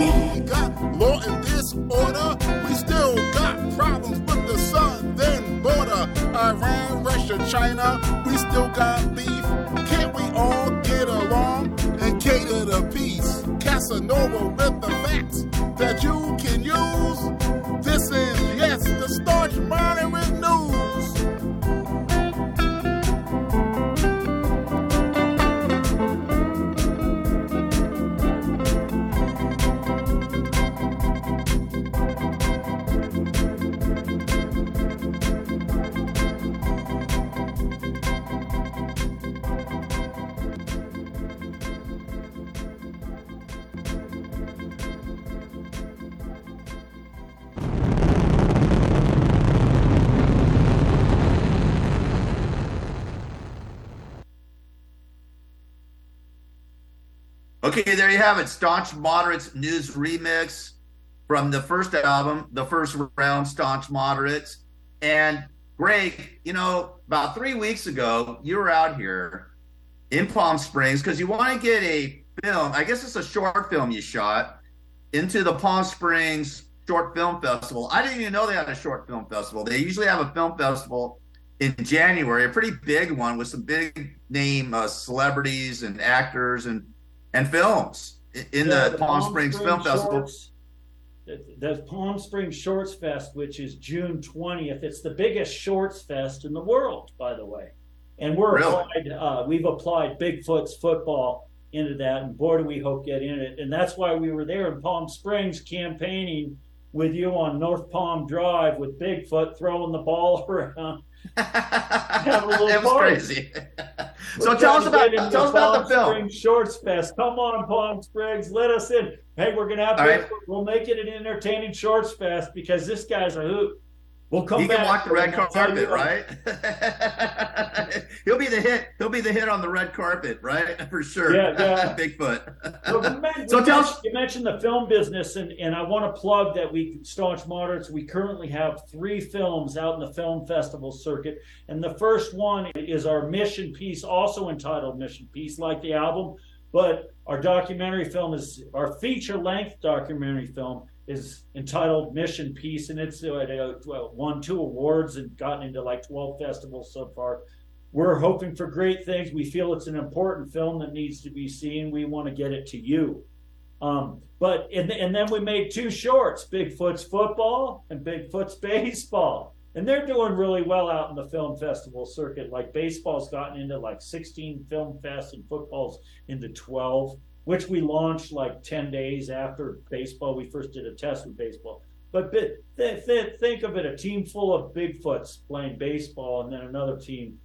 We got law and disorder. We still got problems with the southern border. Iran, Russia, China. We still got beef. Can't we all get along and cater to peace? Casanova with the facts Okay, there you have it. Staunch Moderates News Remix from the first album, the first round, Staunch Moderates. And Greg, you know, about three weeks ago, you were out here in Palm Springs because you want to get a film. I guess it's a short film you shot into the Palm Springs Short Film Festival. I didn't even know they had a short film festival. They usually have a film festival in January, a pretty big one with some big name uh, celebrities and actors and and films in Yeah, the, Palm, Springs, Film Festival. Shorts- the, the Palm Springs Shorts Fest, which is June 20th. It's the biggest shorts fest in the world, by the way. And we're Really? applied, uh, we've applied Bigfoot's football into that, and boy, do we hope get in it. And that's why we were there in Palm Springs campaigning with you on North Palm Drive with Bigfoot throwing the ball (laughs) around. (laughs) that was party. crazy. (laughs) so We're tell us about tell us about the film. Springs Shorts Fest. Come on, Palm Springs, let us in. Hey, we're gonna have right. we'll make it an entertaining Shorts Fest because this guy's a hoot. We'll come He back. can walk the red and I'll tell you carpet, right? (laughs) he'll be the hit. He'll be the hit on the red carpet, right? (laughs) For sure. Yeah, yeah. (laughs) Bigfoot. So, So tell mentioned- us- you mentioned the film business, and, and I want to plug that we staunch moderates. We currently have three films out in the film festival circuit, and the first one is our Mission Piece, also entitled Mission Piece, like the album. But our documentary film is our feature length documentary film is entitled Mission Piece, and it's uh, uh, won two awards and gotten into like twelve festivals so far we're hoping for great things. We feel it's an important film that needs to be seen. We want to get it to you. Um, but and, and then we made two shorts: Bigfoot's football and Bigfoot's baseball, and they're doing really well out in the film festival circuit. Like baseball's gotten into like 16 film fests, and football's into 12, which we launched like 10 days after baseball. We first did a test with baseball. But th- th- think of it: a team full of Bigfoots playing baseball, and then another team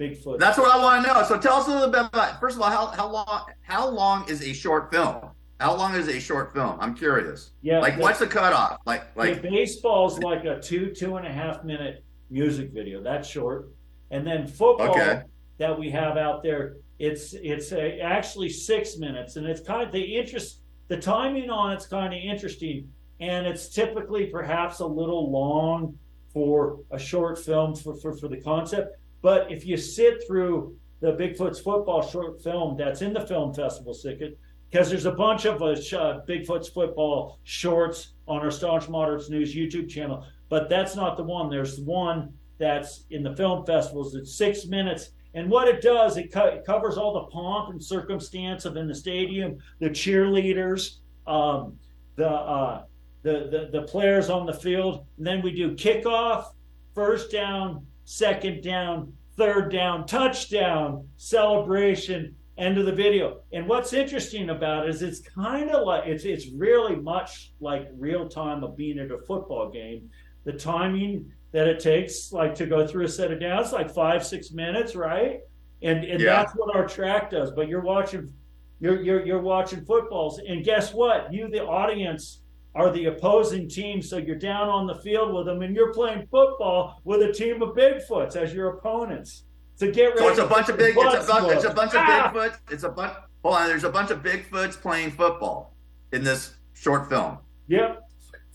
Bigfoot. That's what I want to know. So tell us a little bit about. First of all, how how long how long is a short film? How long is a short film? I'm curious. yeah. Like, the- what's the cutoff? Like, like baseball's like a two two and a half minute music video. That's short, and then football Okay. that we have out there. It's it's a, actually six minutes, and it's kind of the interest. The timing on it's kind of interesting, and it's typically perhaps a little long for a short film for, for, for the concept. But if you sit through the Bigfoot's football short film that's in the film festival circuit, because there's a bunch of uh, uh, Bigfoot's football shorts on our Staunch Moderates News YouTube channel, but that's not the one. There's one that's in the film festivals. It's six minutes, And what it does, it, co- it covers all the pomp and circumstance of in the stadium, the cheerleaders, um, the, uh, the the the players on the field. And then we do kickoff, first down, second down, third down, touchdown, celebration, end of the video. And what's interesting about it is it's kind of like it's it's really much like real time of being at a football game. The timing that it takes like to go through a set of downs like five six minutes, right? And and Yeah. that's what our track does. But you're watching you're you're you're watching footballs, and guess what? You the audience are the opposing team, so you're down on the field with them, and you're playing football with a team of Bigfoots as your opponents. To get ready, So it's a bunch of big. It's a bunch. It's a bunch of Ah! Bigfoot. It's a bunch. Hold on. There's a bunch of Bigfoots playing football in this short film. Yep.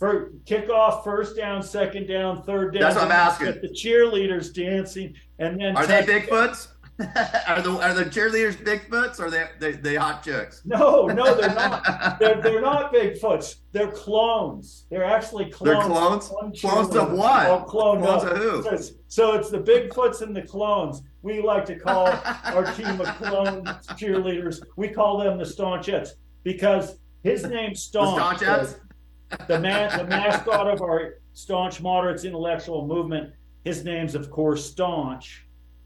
For kickoff, first down, second down, third down. That's what I'm asking. The cheerleaders dancing, and then Are they Bigfoots? (laughs) are the are the cheerleaders Bigfoots or are they they, they hot chicks? No, no, they're not. they're, they're not Bigfoots. They're clones. They're actually clones. They're clones? One Clones of what? Oh, clone. Clones no. of who? So it's, so it's the Bigfoots and the clones. We like to call (laughs) our team of clone cheerleaders. We call them the Staunchettes because his name's The Staunch. Staunchettes? The man, the mascot of our staunch moderates intellectual movement. His name's of course Staunch,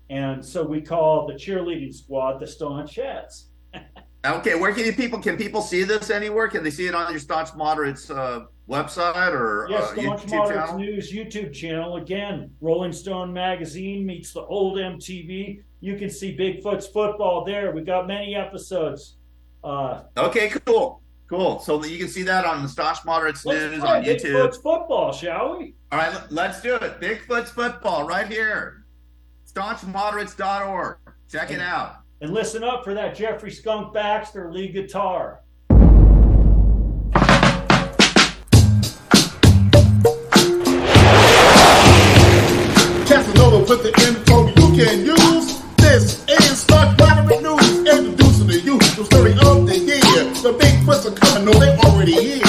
and so we call the cheerleading squad the Staunchettes. (laughs) Okay, where can you people can people see this anywhere? Can they see it on your staunch moderates uh, website or Yes, uh, Staunch YouTube Moderates channel? News YouTube channel. Again, Rolling Stone magazine meets the old MTV. You can see Bigfoot's football there. We got many episodes. Uh, Okay, cool, cool. So you can see that on the staunch moderates let's news try on YouTube. Bigfoot's football, shall we? All right, let- let's do it. Bigfoot's football right here. Staunchmoderates.org. Check it out. And listen up for that Jeffrey Skunk Baxter lead guitar. Casanova with the info you can use. This is Staunch Moderate News, introducing to you the story of the they already here.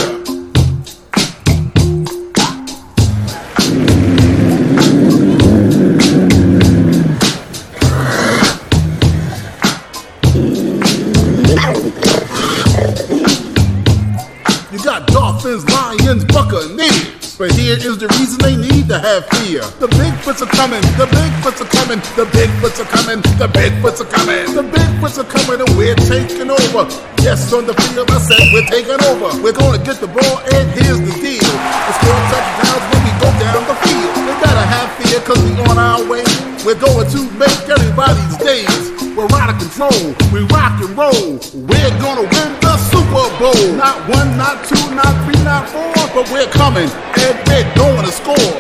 You got dolphins, lions, buccaneers. But here is the reason they need to have fear. The Bigfoots are coming, the Bigfoots are coming, the Bigfoots are coming, the Bigfoots are coming. The Bigfoots are coming and we're taking over. Yes, on the field I said we're taking over. We're gonna get the ball and here's the deal. It's score touchdowns when we go down the field. We gotta have fear cause we on our way. We're going to make everybody's days. We're out of control. We rock and roll. We're gonna win the Super Bowl. Not one, not two, not three, not four, but we're coming and we're going to score.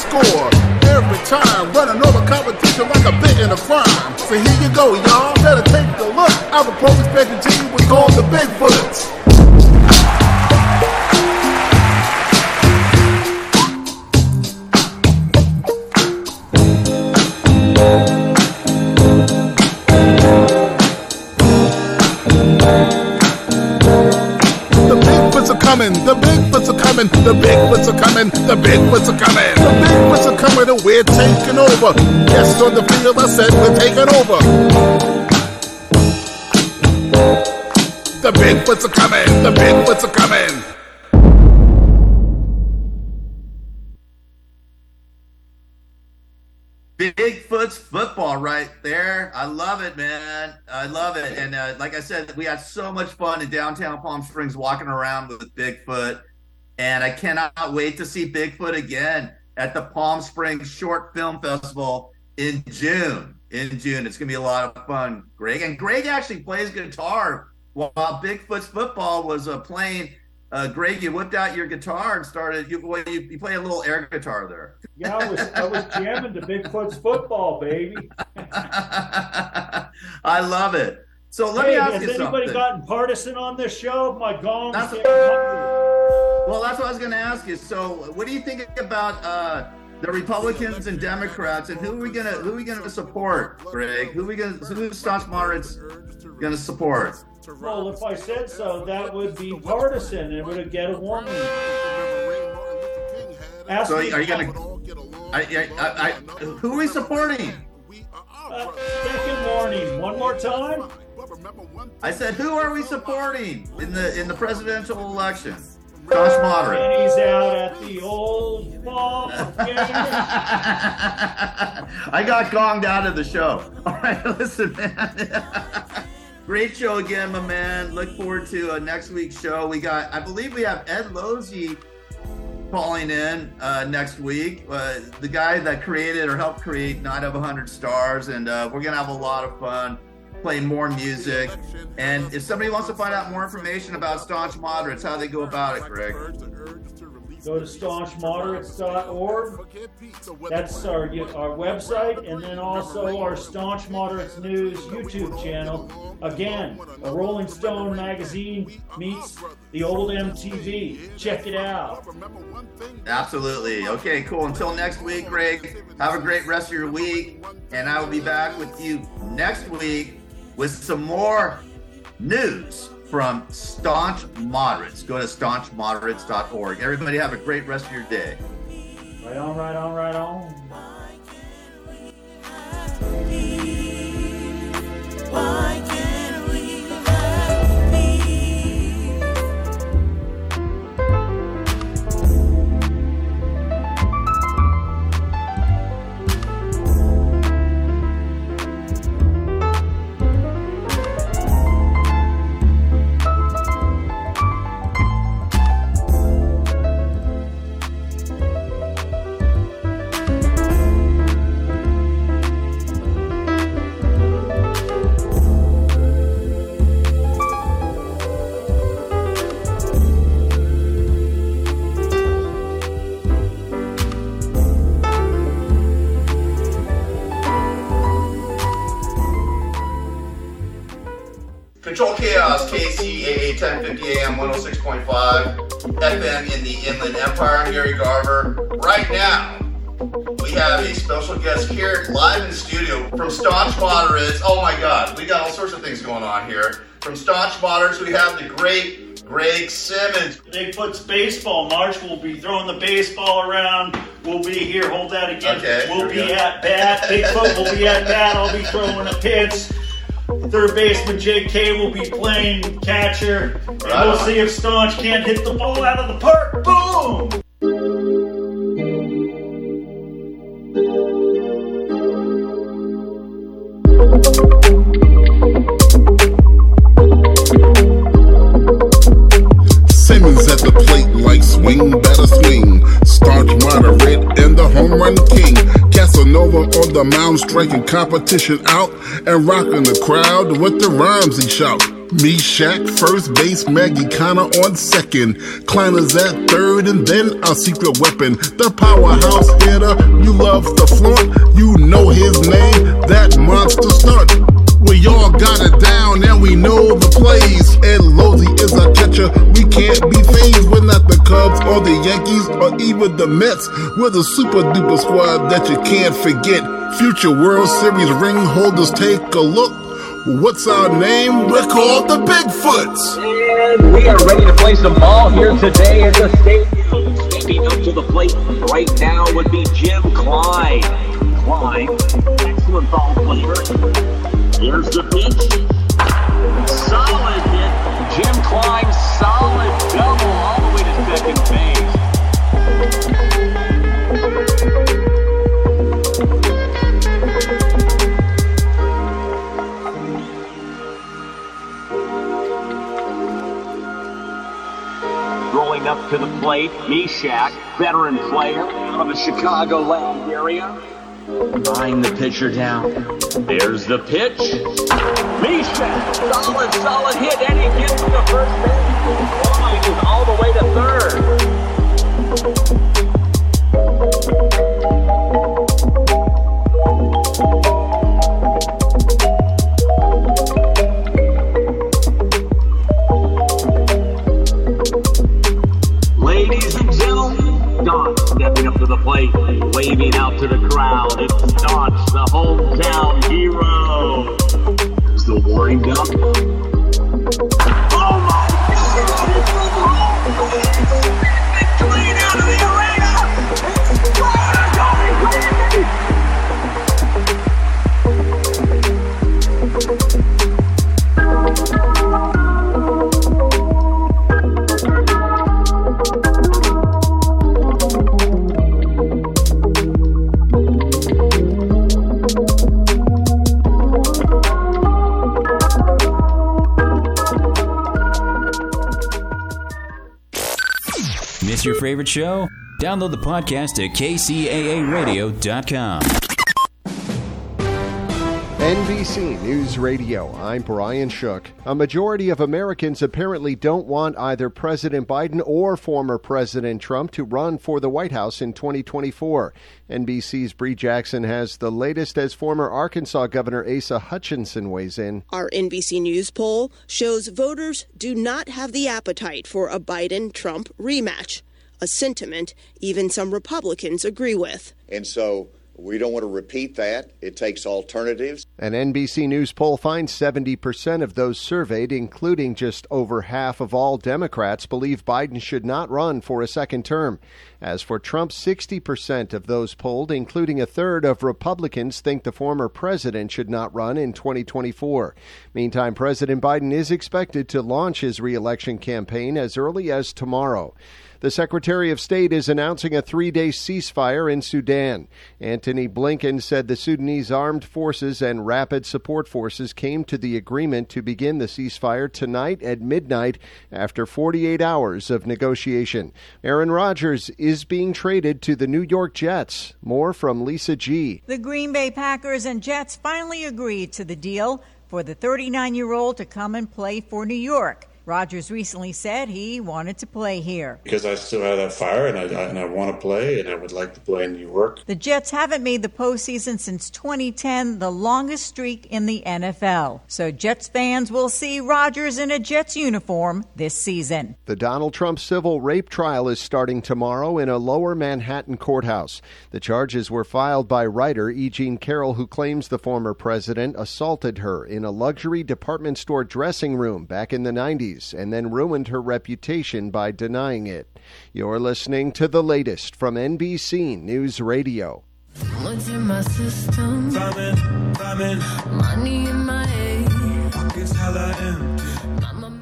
Score every time, running over competition like a bit in a crime. So here you go, y'all. Better take a look. Our opposing expecting team was called the Bigfoots. The Bigfoots are coming, the are coming, the Bigfoots are coming, the Bigfoots are coming, the Bigfoots are coming and we're taking over. Yes, on the field I said we're taking over. The Bigfoots are coming, the Bigfoots are coming. Bigfoot's football right there. I love it, man. I love it. And uh, like I said, we had so much fun in downtown Palm Springs walking around with Bigfoot. And I cannot wait to see Bigfoot again at the Palm Springs Short Film Festival in June. In June, it's gonna be a lot of fun, Greg. And Greg actually plays guitar while Bigfoot's football was uh, playing. Uh, Greg, you whipped out your guitar and started. You, well, you, you play a little air guitar there. Yeah, I was I was jamming to Bigfoot's football, baby. (laughs) I love it. So let hey, me ask you something. has anybody gotten partisan on this show? My gong's That's- getting hungry. Well, that's what I was going to ask you. So, what do you think about uh, the Republicans and Democrats, and who are we gonna who are we gonna support, Greg? Who are we gonna who's staunch moderates gonna support? Well, if I said so, that would be partisan. It would get a warning. Ask So, me- are you gonna? I, I, I, I, who are we supporting? Uh, One more time. I said, who are we supporting in the in the presidential election? Josh Moderate. And he's out at the old ball game. (laughs) I got gonged out of the show. (laughs) All right, listen, man. (laughs) Great show again, my man. Look forward to uh, next week's show. We got, I believe, we have Ed Lozzi calling in uh, next week. Uh, the guy that created or helped create Night of 100 Stars, and uh, we're gonna have a lot of fun. Play more music, and if somebody wants to find out more information about Staunch Moderates, how they go about it, Greg. Go to staunchmoderates.org. That's our our website, and then also our Staunch Moderates News YouTube channel. Again, a Rolling Stone magazine meets the old MTV. Check it out. Absolutely. Okay, cool. Until next week, Greg, have a great rest of your week. And I will be back with you next week with some more news from Staunch Moderates. Go to staunchmoderates.org. Everybody have a great rest of your day. Right on, right on, right on. 1050 AM 106.5, FM in the Inland Empire. I'm Gary Garver. Right now, we have a special guest here live in studio from Staunch Moderates. Oh my God, we got all sorts of things going on here. From Staunch Moderates, we have the great Greg Simmons. Bigfoot's baseball. March will be throwing the baseball around. We'll be here. Hold that again. Okay, we'll we be at bat. Bigfoot will be at bat. I'll be throwing a pitch. Third baseman J.K. will be playing catcher. And we'll see if Staunch can't hit the ball out of the park. Boom! Casanova on the mound striking competition out and rocking the crowd with the rhymes he shout. Meshach, first base, Maggie Connor on second. Kleiners at third, and then our secret weapon. The powerhouse hitter, you love the flaunt. You know his name, that monster stunt. We all got it down and we know the plays. Ed Lozzi is a catcher. We can't be phased. We're not the Cubs or the Yankees or even the Mets. We're the super duper squad that you can't forget. Future World Series ring holders, take a look. What's our name? We're called the Bigfoots. And we are ready to play some ball here today at the stadium. Stepping up to the plate right now would be Jim Klein. Klein, excellent ball player. Here's the pitch. Solid hit. Jim Klein, solid double all the way to second base. Rolling up to the plate, Meshach, veteran player of the Chicagoland area. Eyeing the pitcher down. There's the pitch. Meshach, solid, solid hit, and he gets to the first base. Klein is all the way to third. Waving out to the crowd. It's Staunch, the hometown hero. Here's the wind up. Favorite show? Download the podcast at kcaaradio.com. NBC News Radio, I'm Brian Shook. A majority of Americans apparently don't want either President Biden or former President Trump to run for the White House in 2024. NBC's Bree Jackson has the latest as former Arkansas Governor Asa Hutchinson weighs in. Our NBC News poll shows voters do not have the appetite for a Biden Trump rematch, a sentiment even some Republicans agree with. And so we don't want to repeat that. It takes alternatives. An NBC News poll finds 70% of those surveyed, including just over half of all Democrats, believe Biden should not run for a second term. As for Trump, 60% of those polled, including a third of Republicans, think the former president should not run in 2024. Meantime, President Biden is expected to launch his reelection campaign as early as tomorrow. The Secretary of State is announcing a three day ceasefire in Sudan. Antony Blinken said the Sudanese armed forces and rapid support forces came to the agreement to begin the ceasefire tonight at midnight after 48 hours of negotiation. Aaron Rodgers is being traded to the New York Jets. More from Lisa G. The Green Bay Packers and Jets finally agreed to the deal for the 39 year old to come and play for New York. Rodgers recently said he wanted to play here. Because I still have that fire and I, and I want to play and I would like to play in New York. The Jets haven't made the postseason since 2010, the longest streak in the NFL. So Jets fans will see Rodgers in a Jets uniform this season. The Donald Trump civil rape trial is starting tomorrow in a lower Manhattan courthouse. The charges were filed by writer E. Jean Carroll, who claims the former president assaulted her in a luxury department store dressing room back in the 90s and then ruined her reputation by denying it. You're listening to the latest from NBC News Radio. What's in my system? Vomit, vomit. Money in my pockets hella empty.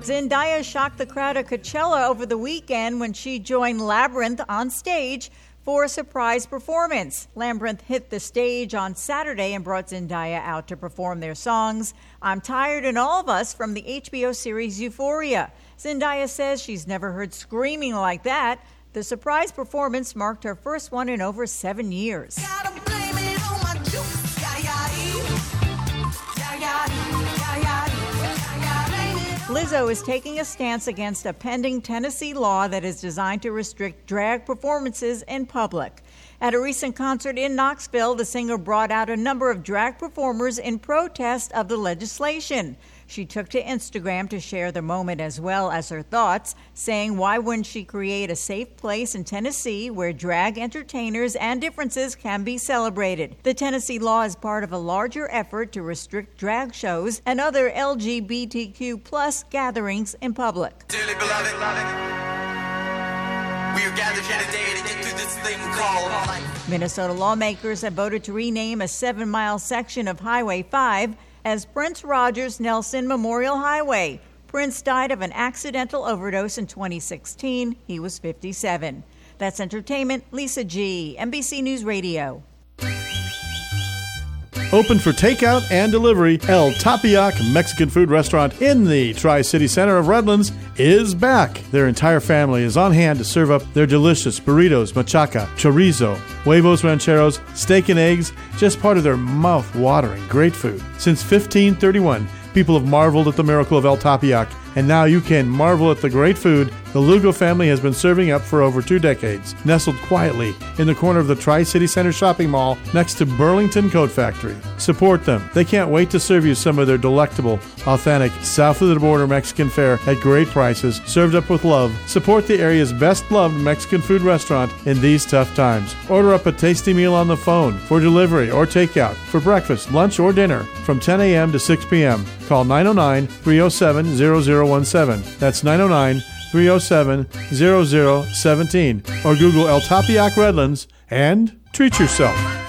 Zendaya shocked the crowd at Coachella over the weekend when she joined Labrinth on stage for a surprise performance. Labrinth hit the stage on Saturday and brought Zendaya out to perform their songs I'm Tired and All of Us from the HBO series Euphoria. Zendaya says she's never heard screaming like that. The surprise performance marked her first one in over seven years. Lizzo is taking a stance against a pending Tennessee law that is designed to restrict drag performances in public. At a recent concert in Knoxville, the singer brought out a number of drag performers in protest of the legislation. She took to Instagram to share the moment as well as her thoughts, saying, Why wouldn't she create a safe place in Tennessee where drag entertainers and differences can be celebrated? The Tennessee law is part of a larger effort to restrict drag shows and other LGBTQ plus gatherings in public. Dearly beloved, we are gathered here today to get through this thing called life. Minnesota lawmakers have voted to rename a seven mile section of Highway 5 as Prince Rogers Nelson Memorial Highway. Prince died of an accidental overdose in 2016. He was 57. That's entertainment. Lisa G., NBC News Radio. Open for takeout and delivery, El Tepeyac Mexican food restaurant in the Tri City Center of Redlands is back. Their entire family is on hand to serve up their delicious burritos, machaca, chorizo, huevos rancheros, steak and eggs, just part of their mouth watering great food. Since 1531, people have marveled at the miracle of El Tepeyac, and now you can marvel at the great food the Lugo family has been serving up for over two decades, nestled quietly in the corner of the Tri City Center shopping mall next to Burlington Coat Factory. Support them. They can't wait to serve you some of their delectable, authentic, south of the border Mexican fare at great prices, served up with love. Support the area's best loved Mexican food restaurant in these tough times. Order up a tasty meal on the phone for delivery or takeout for breakfast, lunch, or dinner from 10 a.m. to 6 p.m. Call 909 307 0017. That's 909 307 0017 or Google El Tepeyac Redlands and treat yourself.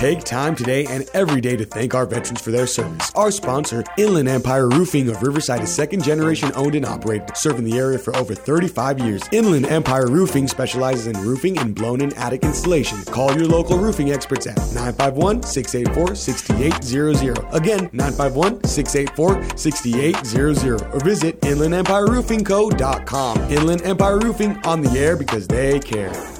Take time today and every day to thank our veterans for their service. Our sponsor, Inland Empire Roofing of Riverside, is second generation owned and operated, serving the area for over 35 years. Inland Empire Roofing specializes in roofing and blown in attic installation. Call your local roofing experts at 951 684 6800. Again, 951 684 6800. Or visit inlandempireroofingco.com. Inland Empire Roofing on the air because they care.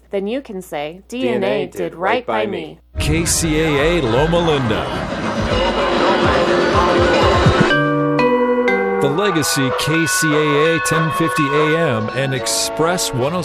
Then you can say, DNA, did right by me. KCAA Loma Linda. The Legacy KCAA 1050 AM and Express 106.